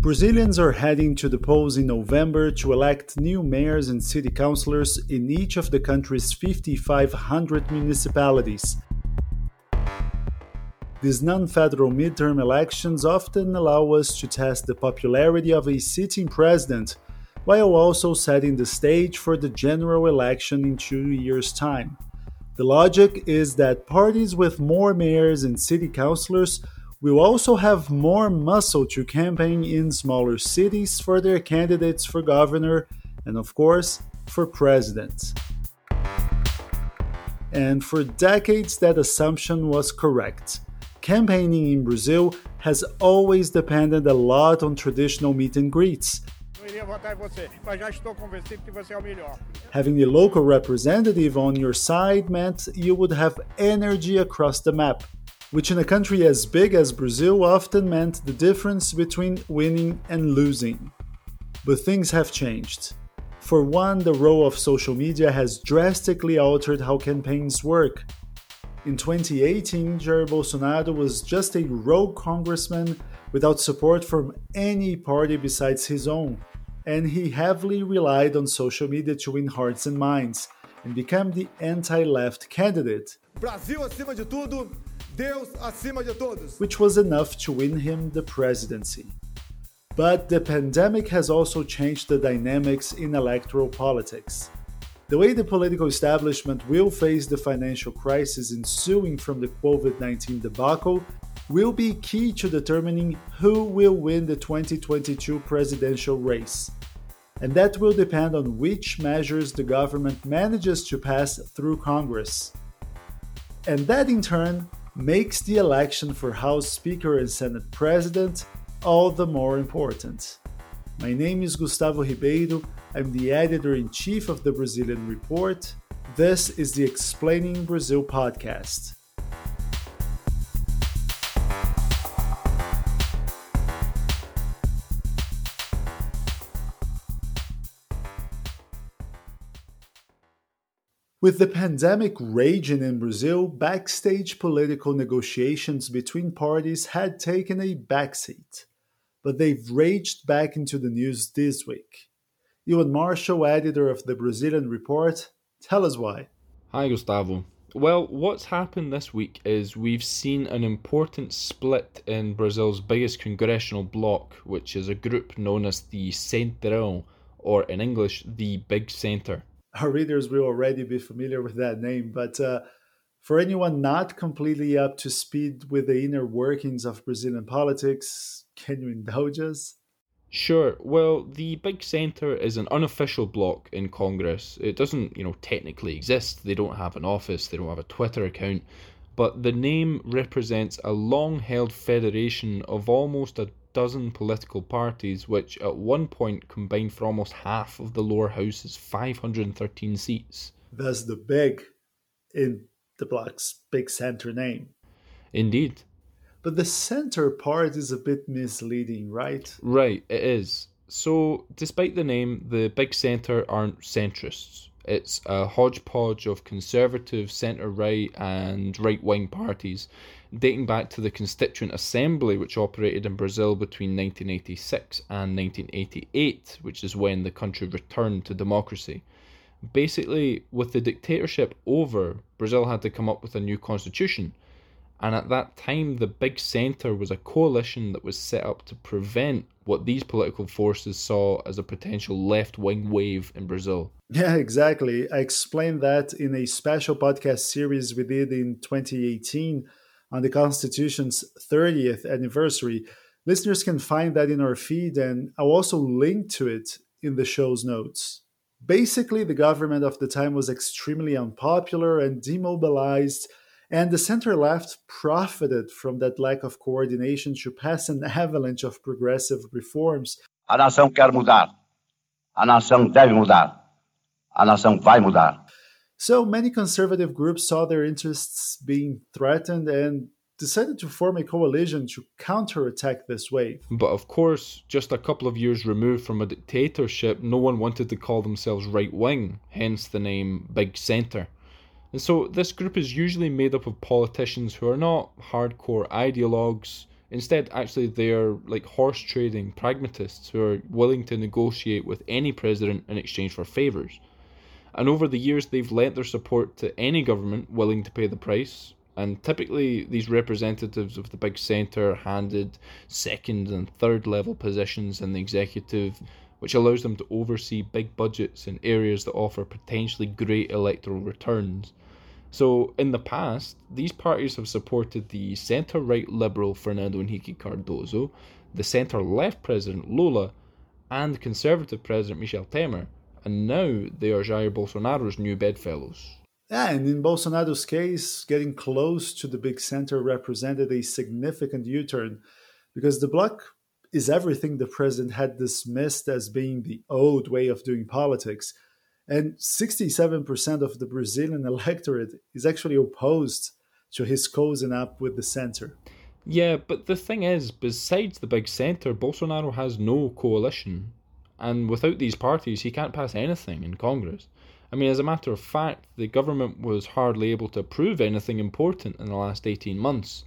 Brazilians are heading to the polls in November to elect new mayors and city councilors in each of the country's 5,500 municipalities. These non federal midterm elections often allow us to test the popularity of a sitting president, while also setting the stage for the general election in two years' time. The logic is that parties with more mayors and city councilors will also have more muscle to campaign in smaller cities for their candidates for governor and, of course, for president. And for decades, that assumption was correct campaigning in Brazil has always depended a lot on traditional meet and greets. Having a local representative on your side meant you would have energy across the map, which in a country as big as Brazil often meant the difference between winning and losing. But things have changed. For one, the role of social media has drastically altered how campaigns work. In 2018, Jair Bolsonaro was just a rogue congressman without support from any party besides his own, and he heavily relied on social media to win hearts and minds and become the anti left candidate. Brasil acima de tudo, Deus acima de todos. Which was enough to win him the presidency. But the pandemic has also changed the dynamics in electoral politics. The way the political establishment will face the financial crisis ensuing from the COVID 19 debacle will be key to determining who will win the 2022 presidential race. And that will depend on which measures the government manages to pass through Congress. And that in turn makes the election for House Speaker and Senate President all the more important. My name is Gustavo Ribeiro I'm the editor in chief of the Brazilian Report. This is the Explaining Brazil podcast. With the pandemic raging in Brazil, backstage political negotiations between parties had taken a backseat. But they've raged back into the news this week. Euan Marshall, editor of the Brazilian Report. Tell us why. Hi, Gustavo. Well, what's happened this week is we've seen an important split in Brazil's biggest congressional bloc, which is a group known as the Centrão, or in English, the Big Centre. Our readers will already be familiar with that name, but uh, for anyone not completely up to speed with the inner workings of Brazilian politics, can you indulge us? Sure. Well, the Big Centre is an unofficial bloc in Congress. It doesn't, you know, technically exist. They don't have an office, they don't have a Twitter account, but the name represents a long held federation of almost a dozen political parties, which at one point combined for almost half of the lower house's 513 seats. That's the big in the bloc's big centre name. Indeed. But the center part is a bit misleading, right? Right, it is. So, despite the name, the big centre aren't centrists. It's a hodgepodge of conservative, centre right, and right wing parties, dating back to the Constituent Assembly, which operated in Brazil between 1986 and 1988, which is when the country returned to democracy. Basically, with the dictatorship over, Brazil had to come up with a new constitution and at that time, the big centre was a coalition that was set up to prevent what these political forces saw as a potential left wing wave in Brazil. Yeah, exactly. I explained that in a special podcast series we did in 2018 on the Constitution's 30th anniversary. Listeners can find that in our feed, and I'll also link to it in the show's notes. Basically, the government of the time was extremely unpopular and demobilized and the center left profited from that lack of coordination to pass an avalanche of progressive reforms. A nação quer mudar. A nação deve mudar. A nação vai mudar. So many conservative groups saw their interests being threatened and decided to form a coalition to counterattack this wave. But of course, just a couple of years removed from a dictatorship, no one wanted to call themselves right wing, hence the name Big Centre. And so this group is usually made up of politicians who are not hardcore ideologues, Instead, actually, they're like horse trading pragmatists who are willing to negotiate with any president in exchange for favours. And over the years, they've lent their support to any government willing to pay the price. And typically, these representatives of the big centre handed second and third level positions in the executive, which allows them to oversee big budgets in areas that offer potentially great electoral returns. So, in the past, these parties have supported the centre right liberal Fernando Henrique Cardoso, the centre left president Lula, and conservative president Michel Temer, and now they are Jair Bolsonaro's new bedfellows. Yeah, and in Bolsonaro's case, getting close to the big center represented a significant U turn because the bloc is everything the president had dismissed as being the old way of doing politics and 67% of the Brazilian electorate is actually opposed to his cozying up with the center. Yeah, but the thing is, besides the big centre, Bolsonaro has no coalition. And without these parties, he can't pass anything in Congress. I mean, as a matter of fact, the government was hardly able to approve anything important in the last 18 months.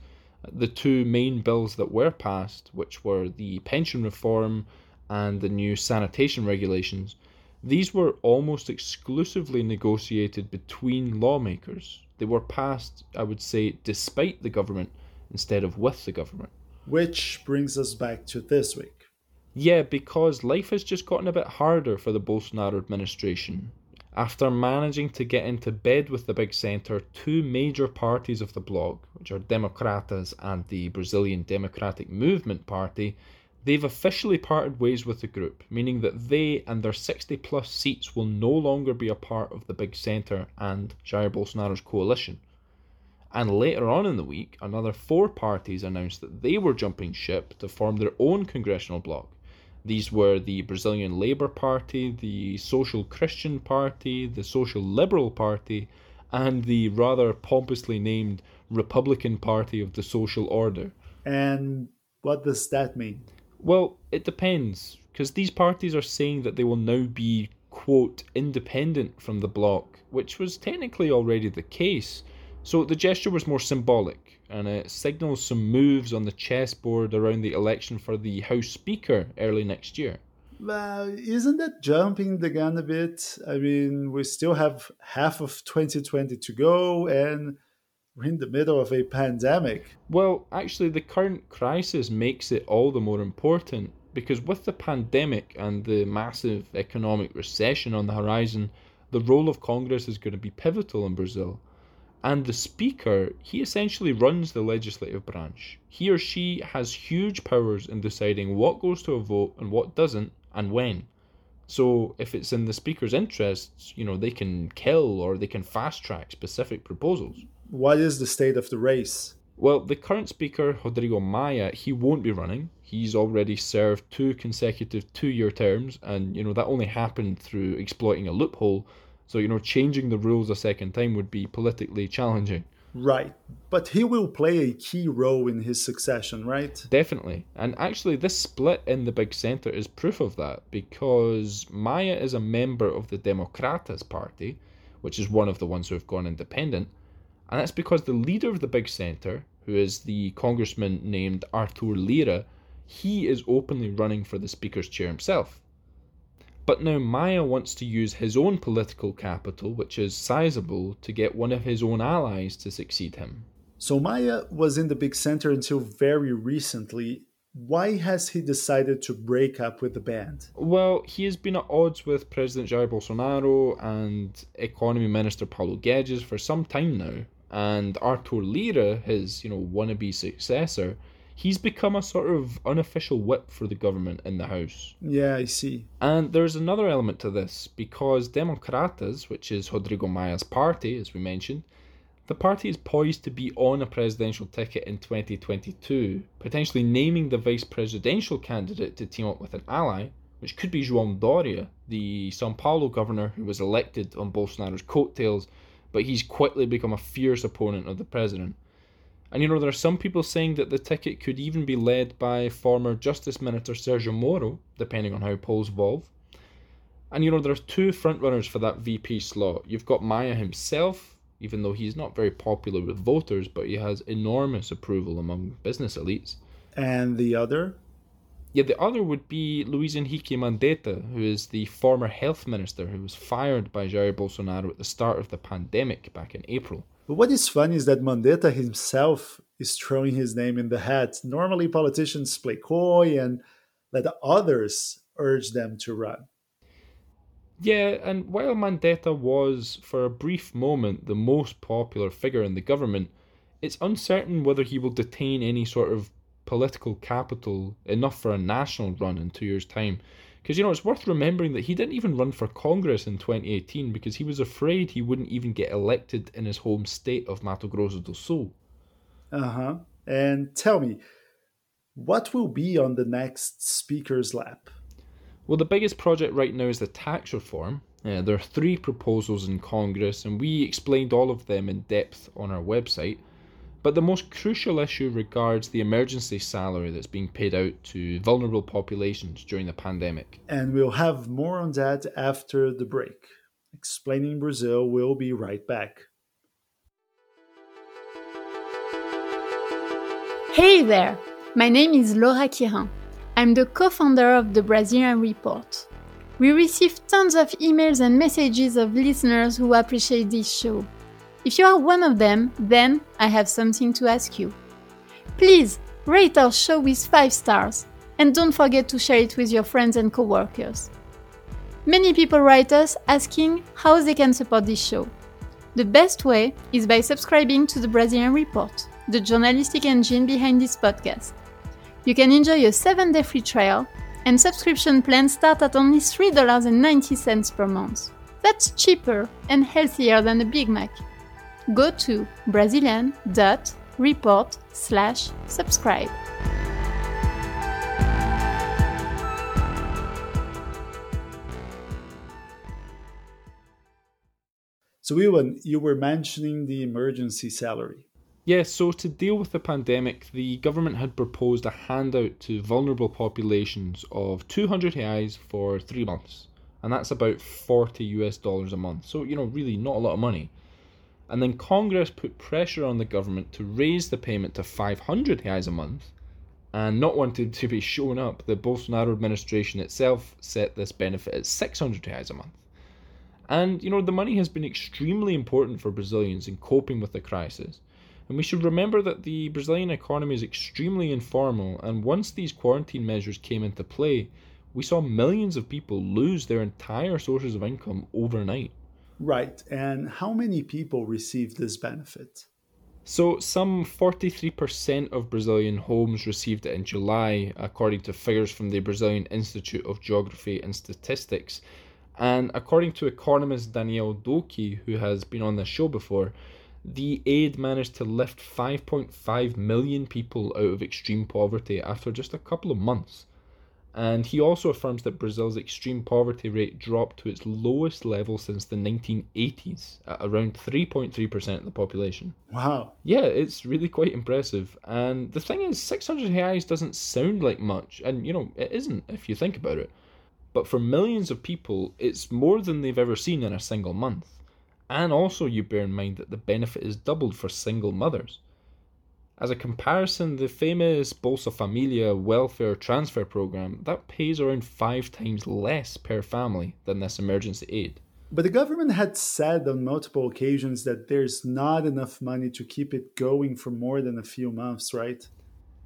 The two main bills that were passed, which were the pension reform and the new sanitation regulations, these were almost exclusively negotiated between lawmakers. They were passed, I would say, despite the government instead of with the government. Which brings us back to this week. Yeah, because life has just gotten a bit harder for the Bolsonaro administration. After managing to get into bed with the big centre, two major parties of the bloc, which are Democratas and the Brazilian Democratic Movement Party, They've officially parted ways with the group, meaning that they and their 60 plus seats will no longer be a part of the big centre and Jair Bolsonaro's coalition. And later on in the week, another four parties announced that they were jumping ship to form their own congressional bloc. These were the Brazilian Labour Party, the Social Christian Party, the Social Liberal Party, and the rather pompously named Republican Party of the Social Order. And what does that mean? Well, it depends, because these parties are saying that they will now be, quote, independent from the bloc, which was technically already the case. So the gesture was more symbolic, and it signals some moves on the chessboard around the election for the House Speaker early next year. Well, isn't that jumping the gun a bit? I mean, we still have half of 2020 to go, and we're in the middle of a pandemic. Well, actually, the current crisis makes it all the more important because with the pandemic and the massive economic recession on the horizon, the role of Congress is going to be pivotal in Brazil. And the Speaker, he essentially runs the legislative branch. He or she has huge powers in deciding what goes to a vote and what doesn't, and when. So if it's in the Speaker's interests, you know, they can kill or they can fast track specific proposals. What is the state of the race? Well, the current speaker, Rodrigo Maia, he won't be running. He's already served two consecutive two year terms, and you know that only happened through exploiting a loophole. So, you know, changing the rules a second time would be politically challenging. Right. But he will play a key role in his succession, right? Definitely. And actually, this split in the big centre is proof of that because Maia is a member of the Democratas party, which is one of the ones who have gone independent, and that's because the leader of the big centre, who is the congressman named Arthur Lira, he is openly running for the Speaker's chair himself. But now Maia wants to use his own political capital, which is sizable, to get one of his own allies to succeed him. So Maia was in the big center until very recently. Why has he decided to break up with the band? Well, he has been at odds with President Jair Bolsonaro and Economy Minister Paulo Guedes for some time now, and Arthur Lira, his you know wannabe successor, he's become a sort of unofficial whip for the government in the House. Yeah, I see. And there's another element to this because Democratas, which is Rodrigo Maia's party, as we mentioned, the party is poised to be on a presidential ticket in 2022, potentially naming the vice presidential candidate to team up with an ally, which could be João Doria, the Sao Paulo governor who was elected on Bolsonaro's coattails but he's quickly become a fierce opponent of the president. And you know, there are some people saying that the ticket could even be led by former Justice Minister Sergio Moro, depending on how polls evolve. And you know, there are two frontrunners for that VP slot. You've got Maia himself, even though he's not very popular with voters, but he has enormous approval among business elites. And the other? Yeah, the other would be Luiz Henrique Mandetta, who is the former health minister who was fired by Jair Bolsonaro at the start of the pandemic back in April. But what is funny is that Mandetta himself is throwing his name in the hat. Normally, politicians play coy and let others urge them to run. Yeah, and while Mandetta was, for a brief moment, the most popular figure in the government, it's uncertain whether he will detain any sort of political capital enough for a national run in two years' time. Because, you know, it's worth remembering that he didn't even run for Congress in 2018 because he was afraid he wouldn't even get elected in his home state of Mato Grosso do Sul. Uh huh. And tell me, what will be on the next speaker's lap? Well, the biggest project right now is the tax reform. Uh, there are three proposals in Congress, and we explained all of them in depth on our website. But the most crucial issue regards the emergency salary that's being paid out to vulnerable populations during the pandemic. And we'll have more on that after the break. Explaining Brazil will be right back. Hey there! My name is Laura Quirin. I'm the co founder of the Brazilian Report. We receive tons of emails and messages of listeners who appreciate this show. If you are one of them, then I have something to ask you. Please rate our show with 5 stars and don't forget to share it with your friends and coworkers. Many people write us asking how they can support this show. The best way is by subscribing to the Brazilian Report, the journalistic engine behind this podcast. You can enjoy a 7 day free trial, and subscription plans start at only $3.90 per month. That's cheaper and healthier than a Big Mac. Go to brazilian.report slash subscribe. So, Euan, you were mentioning the emergency salary. Yes, so to deal with the pandemic, the government had proposed a handout to vulnerable populations of 200 reais for three months, and that's about 40 US dollars a month. So, you know, really not a lot of money. And then Congress put pressure on the government to raise the payment to 500 reais a month, and not wanting to be shown up, the Bolsonaro administration itself set this benefit at 600 reais a month. And, you know, the money has been extremely important for Brazilians in coping with the crisis and we should remember that the Brazilian economy is extremely informal, and once these quarantine measures came into play, we saw millions of people lose their entire sources of income overnight. Right, and how many people received this benefit? So, some 43% of Brazilian homes received it in July, according to figures from the Brazilian Institute of Geography and Statistics. And according to economist Daniel Duque, who has been on this show before, the aid managed to lift 5.5 million people out of extreme poverty after just a couple of months. And he also affirms that Brazil's extreme poverty rate dropped to its lowest level since the 1980s, at around 3.3% of the population. Wow. Yeah, it's really quite impressive. And the thing is, 600 reais doesn't sound like much, and you know, it isn't if you think about it. But for millions of people, it's more than they've ever seen in a single month. And also, you bear in mind that the benefit is doubled for single mothers. As a comparison, the famous Bolsa Familia welfare transfer program that pays around five times less per family than this emergency aid. But the government had said on multiple occasions that there's not enough money to keep it going for more than a few months, right?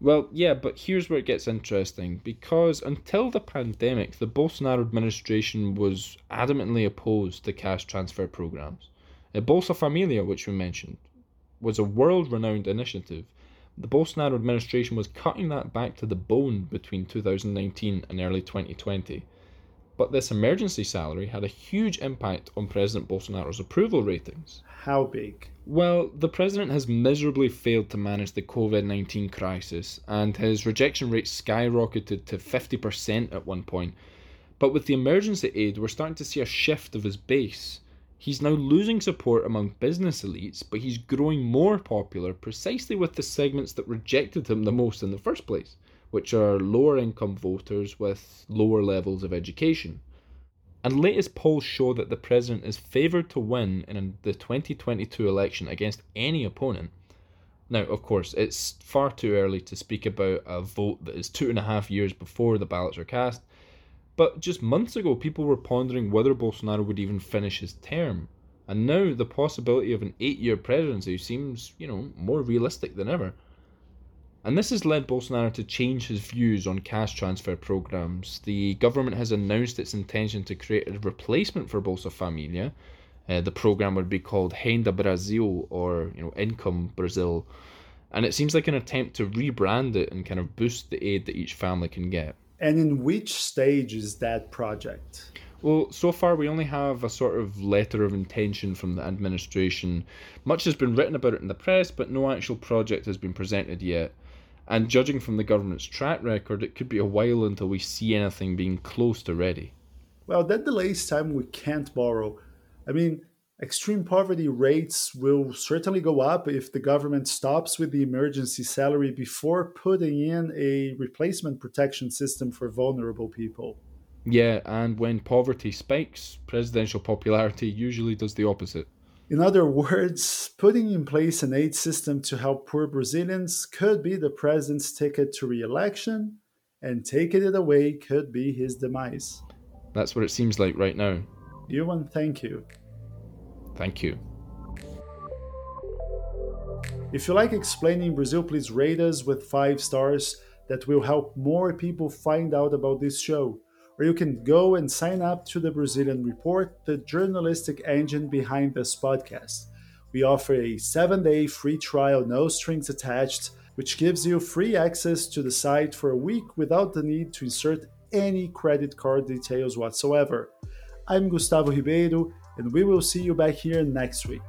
Well, yeah, but here's where it gets interesting because until the pandemic, the Bolsonaro administration was adamantly opposed to cash transfer programs. A Bolsa Familia, which we mentioned, was a world renowned initiative. The Bolsonaro administration was cutting that back to the bone between 2019 and early 2020. But this emergency salary had a huge impact on President Bolsonaro's approval ratings. How big? Well, the president has miserably failed to manage the COVID 19 crisis, and his rejection rate skyrocketed to 50% at one point. But with the emergency aid, we're starting to see a shift of his base. He's now losing support among business elites, but he's growing more popular precisely with the segments that rejected him the most in the first place, which are lower income voters with lower levels of education. And latest polls show that the president is favoured to win in the 2022 election against any opponent. Now, of course, it's far too early to speak about a vote that is two and a half years before the ballots are cast, but just months ago, people were pondering whether Bolsonaro would even finish his term. And now the possibility of an eight year presidency seems, you know, more realistic than ever. And this has led Bolsonaro to change his views on cash transfer programs. The government has announced its intention to create a replacement for Bolsa Familia. Uh, the program would be called Renda Brasil or you know Income Brazil, and it seems like an attempt to rebrand it and kind of boost the aid that each family can get. And in which stage is that project? Well, so far we only have a sort of letter of intention from the administration. Much has been written about it in the press, but no actual project has been presented yet. And judging from the government's track record, it could be a while until we see anything being close to ready. Well, that delays time we can't borrow. I mean, extreme poverty rates will certainly go up if the government stops with the emergency salary before putting in a replacement protection system for vulnerable people. Yeah, and when poverty spikes, presidential popularity usually does the opposite. In other words, putting in place an aid system to help poor Brazilians could be the president's ticket to re election, and taking it away could be his demise. That's what it seems like right now. Euan, thank you. Thank you. If you like explaining Brazil, please rate us with five stars. That will help more people find out about this show or you can go and sign up to the Brazilian Report, the journalistic engine behind this podcast. We offer a seven day free trial, no strings attached, which gives you free access to the site for a week without the need to insert any credit card details whatsoever. I'm Gustavo Ribeiro, and we will see you back here next week.